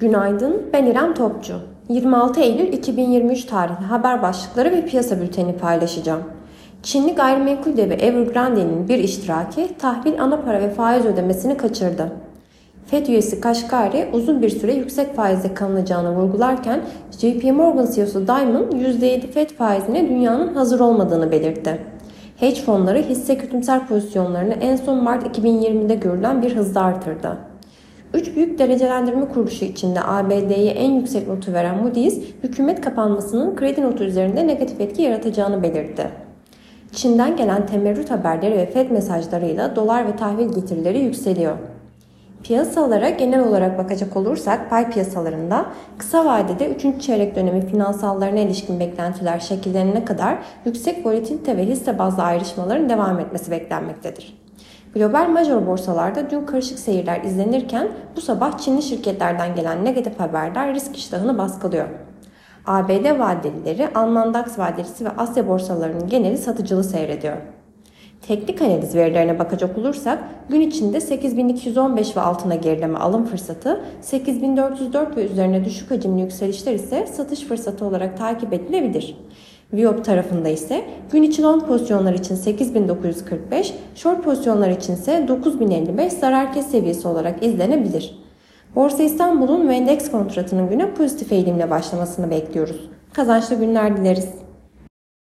Günaydın, ben İrem Topçu. 26 Eylül 2023 tarihli haber başlıkları ve piyasa bülteni paylaşacağım. Çinli gayrimenkul devi Evergrande'nin bir iştiraki tahvil ana para ve faiz ödemesini kaçırdı. FED üyesi Kaşgari uzun bir süre yüksek faizde kalınacağını vurgularken JP Morgan CEO'su Diamond %7 FED faizine dünyanın hazır olmadığını belirtti. Hedge fonları hisse kötümser pozisyonlarını en son Mart 2020'de görülen bir hızla artırdı. Üç büyük derecelendirme kuruluşu içinde ABD'ye en yüksek notu veren Moody's, hükümet kapanmasının kredi notu üzerinde negatif etki yaratacağını belirtti. Çin'den gelen temerrüt haberleri ve FED mesajlarıyla dolar ve tahvil getirileri yükseliyor. Piyasalara genel olarak bakacak olursak pay piyasalarında kısa vadede 3. çeyrek dönemi finansallarına ilişkin beklentiler şekillenene kadar yüksek volatilite ve hisse bazlı ayrışmaların devam etmesi beklenmektedir. Global major borsalarda dün karışık seyirler izlenirken bu sabah Çinli şirketlerden gelen negatif haberler risk iştahını baskılıyor. ABD vadelileri, Alman DAX vadelisi ve Asya borsalarının geneli satıcılı seyrediyor. Teknik analiz verilerine bakacak olursak gün içinde 8215 ve altına gerileme alım fırsatı, 8404 ve üzerine düşük hacimli yükselişler ise satış fırsatı olarak takip edilebilir. Viyop tarafında ise gün içi long pozisyonlar için 8945, short pozisyonlar için ise 9055 zarar kes seviyesi olarak izlenebilir. Borsa İstanbul'un ve endeks kontratının güne pozitif eğilimle başlamasını bekliyoruz. Kazançlı günler dileriz.